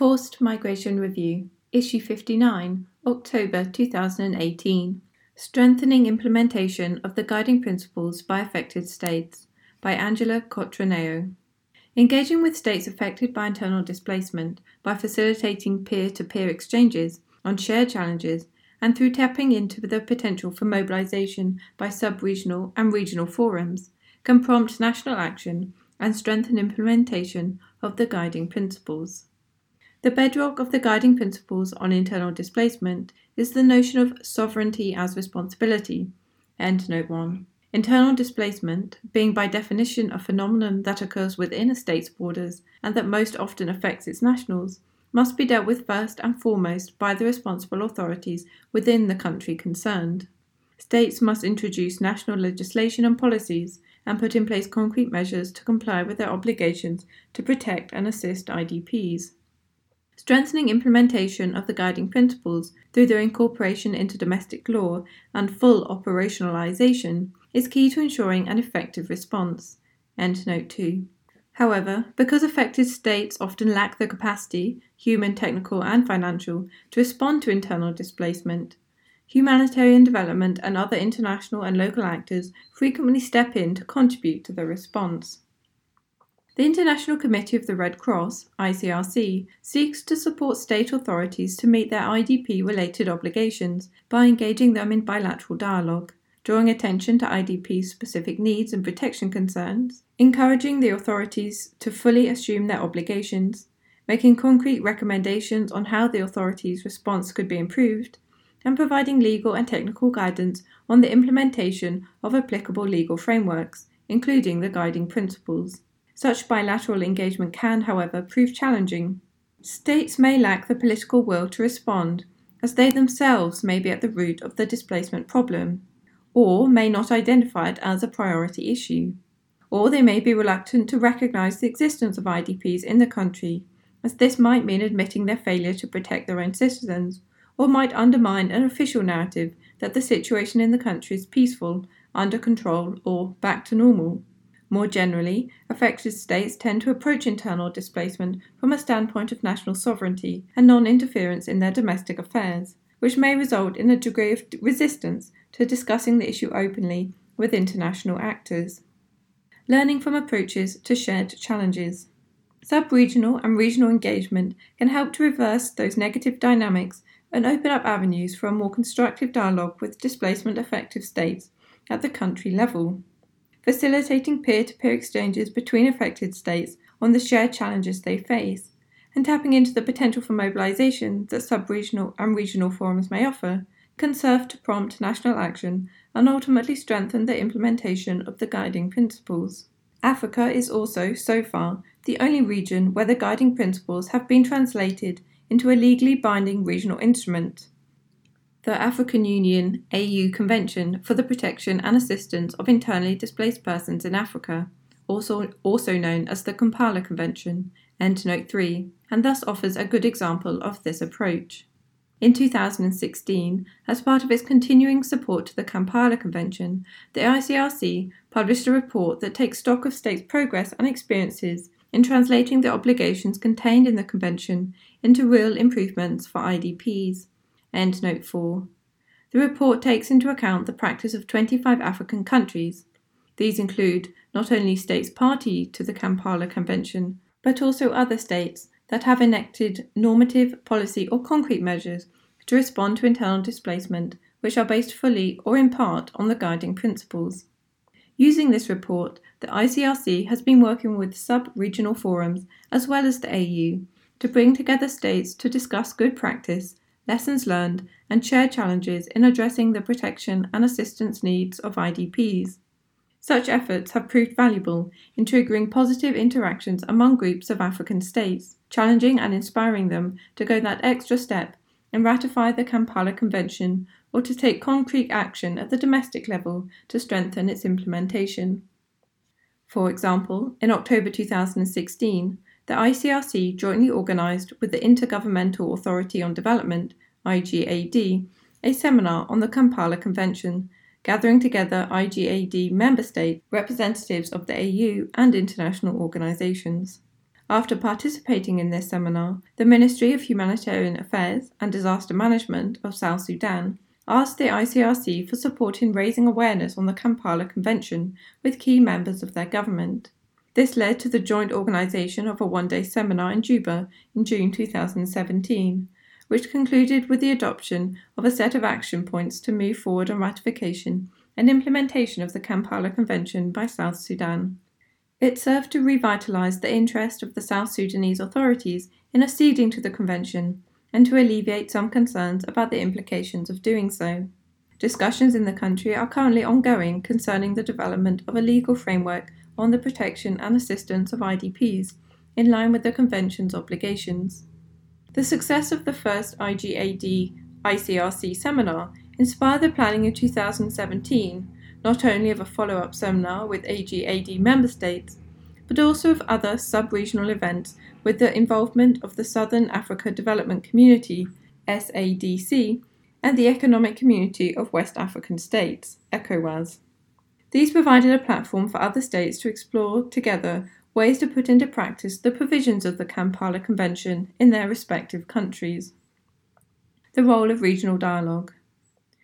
Forced Migration Review, Issue 59, October 2018. Strengthening Implementation of the Guiding Principles by Affected States by Angela Cotroneo. Engaging with states affected by internal displacement by facilitating peer to peer exchanges on shared challenges and through tapping into the potential for mobilization by sub regional and regional forums can prompt national action and strengthen implementation of the guiding principles. The bedrock of the guiding principles on internal displacement is the notion of sovereignty as responsibility. End note 1. Internal displacement, being by definition a phenomenon that occurs within a state's borders and that most often affects its nationals, must be dealt with first and foremost by the responsible authorities within the country concerned. States must introduce national legislation and policies and put in place concrete measures to comply with their obligations to protect and assist IDPs. Strengthening implementation of the guiding principles through their incorporation into domestic law and full operationalization is key to ensuring an effective response. End note 2. However, because affected states often lack the capacity, human, technical, and financial, to respond to internal displacement, humanitarian development and other international and local actors frequently step in to contribute to the response. The International Committee of the Red Cross, ICRC, seeks to support state authorities to meet their IDP related obligations by engaging them in bilateral dialogue, drawing attention to IDP specific needs and protection concerns, encouraging the authorities to fully assume their obligations, making concrete recommendations on how the authorities' response could be improved, and providing legal and technical guidance on the implementation of applicable legal frameworks, including the guiding principles. Such bilateral engagement can, however, prove challenging. States may lack the political will to respond, as they themselves may be at the root of the displacement problem, or may not identify it as a priority issue. Or they may be reluctant to recognise the existence of IDPs in the country, as this might mean admitting their failure to protect their own citizens, or might undermine an official narrative that the situation in the country is peaceful, under control, or back to normal. More generally, affected states tend to approach internal displacement from a standpoint of national sovereignty and non interference in their domestic affairs, which may result in a degree of resistance to discussing the issue openly with international actors. Learning from approaches to shared challenges. Sub regional and regional engagement can help to reverse those negative dynamics and open up avenues for a more constructive dialogue with displacement affected states at the country level facilitating peer to peer exchanges between affected states on the shared challenges they face, and tapping into the potential for mobilization that sub regional and regional forums may offer, can serve to prompt national action and ultimately strengthen the implementation of the guiding principles. Africa is also, so far, the only region where the guiding principles have been translated into a legally binding regional instrument the African Union AU Convention for the Protection and Assistance of Internally Displaced Persons in Africa, also, also known as the Kampala Convention, End Note 3, and thus offers a good example of this approach. In 2016, as part of its continuing support to the Kampala Convention, the ICRC published a report that takes stock of states' progress and experiences in translating the obligations contained in the Convention into real improvements for IDPs. End note 4. The report takes into account the practice of 25 African countries. These include not only states party to the Kampala Convention, but also other states that have enacted normative, policy, or concrete measures to respond to internal displacement, which are based fully or in part on the guiding principles. Using this report, the ICRC has been working with sub regional forums as well as the AU to bring together states to discuss good practice lessons learned, and share challenges in addressing the protection and assistance needs of IDPs. Such efforts have proved valuable in triggering positive interactions among groups of African states, challenging and inspiring them to go that extra step and ratify the Kampala Convention or to take concrete action at the domestic level to strengthen its implementation. For example, in October 2016, the ICRC jointly organised with the Intergovernmental Authority on Development IGAD, a seminar on the Kampala Convention, gathering together IGAD member state representatives of the AU and international organisations. After participating in this seminar, the Ministry of Humanitarian Affairs and Disaster Management of South Sudan asked the ICRC for support in raising awareness on the Kampala Convention with key members of their government. This led to the joint organisation of a one day seminar in Juba in June 2017, which concluded with the adoption of a set of action points to move forward on ratification and implementation of the Kampala Convention by South Sudan. It served to revitalise the interest of the South Sudanese authorities in acceding to the Convention and to alleviate some concerns about the implications of doing so. Discussions in the country are currently ongoing concerning the development of a legal framework on the protection and assistance of IDPs, in line with the Convention's obligations. The success of the first IGAD ICRC seminar inspired the planning in 2017 not only of a follow up seminar with IGAD member states, but also of other sub regional events with the involvement of the Southern Africa Development Community, SADC, and the Economic Community of West African States, ECOWAS. These provided a platform for other states to explore together ways to put into practice the provisions of the Kampala Convention in their respective countries. The role of regional dialogue.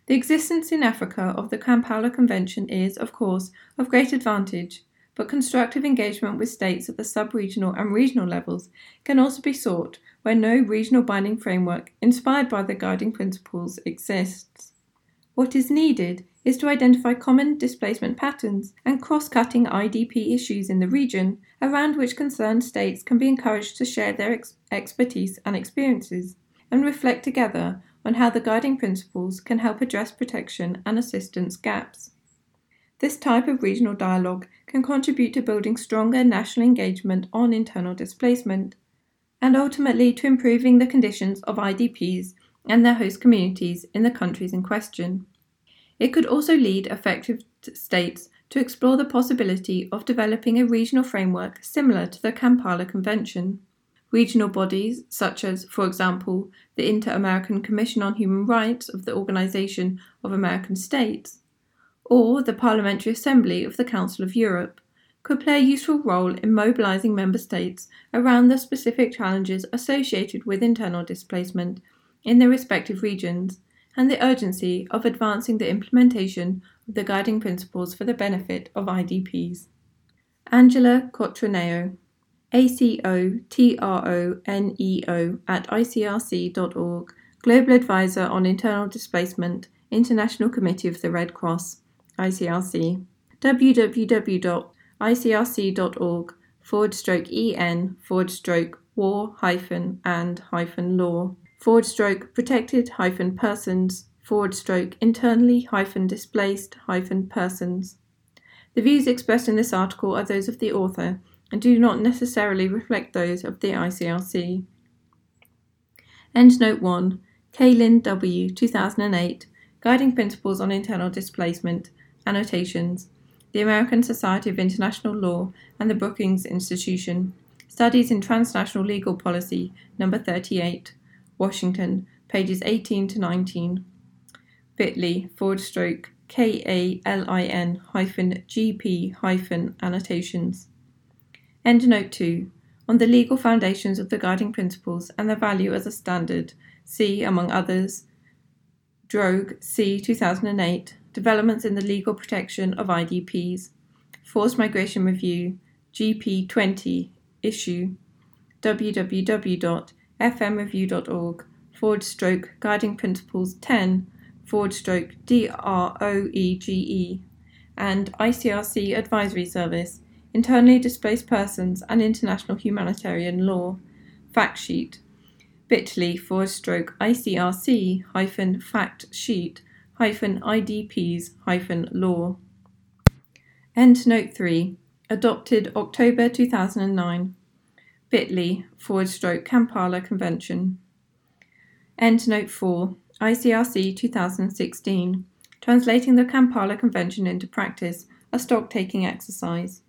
The existence in Africa of the Kampala Convention is, of course, of great advantage, but constructive engagement with states at the sub regional and regional levels can also be sought where no regional binding framework inspired by the guiding principles exists. What is needed is to identify common displacement patterns and cross cutting IDP issues in the region around which concerned states can be encouraged to share their ex- expertise and experiences and reflect together on how the guiding principles can help address protection and assistance gaps. This type of regional dialogue can contribute to building stronger national engagement on internal displacement and ultimately to improving the conditions of IDPs and their host communities in the countries in question. It could also lead affected states to explore the possibility of developing a regional framework similar to the Kampala Convention. Regional bodies, such as, for example, the Inter American Commission on Human Rights of the Organization of American States, or the Parliamentary Assembly of the Council of Europe, could play a useful role in mobilizing member states around the specific challenges associated with internal displacement in their respective regions and the urgency of advancing the implementation of the guiding principles for the benefit of IDPs. Angela Cotroneo, A-C-O-T-R-O-N-E-O at icrc.org, Global Advisor on Internal Displacement, International Committee of the Red Cross, ICRC, www.icrc.org forward stroke en forward stroke war hyphen and hyphen law forward stroke protected hyphen persons forward stroke internally hyphen displaced hyphen persons. The views expressed in this article are those of the author and do not necessarily reflect those of the ICRC. Endnote 1 Kälin W. 2008 Guiding Principles on Internal Displacement Annotations The American Society of International Law and the Brookings Institution Studies in Transnational Legal Policy, number 38, Washington, pages 18 to 19. bit.ly forward stroke K A L I N hyphen GP hyphen annotations. Endnote 2. On the legal foundations of the guiding principles and their value as a standard, see, among others, Droege, C. 2008, Developments in the Legal Protection of IDPs, Forced Migration Review, GP 20, issue, www.fmreview.org forward stroke guiding principles 10 forward stroke DROEGE, and ICRC Advisory Service, Internally Displaced Persons and International Humanitarian Law, fact sheet, bit.ly forward stroke ICRC hyphen fact sheet IDPs law. Endnote 3. Adopted October 2009. bit.ly forward stroke Kampala Convention. Endnote 4. ICRC 2016. Translating the Kampala Convention into practice, a stock taking exercise.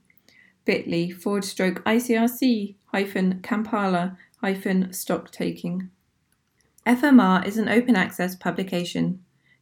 bit.ly forward stroke ICRC hyphen Kampala hyphen stock taking. FMR is an open access publication.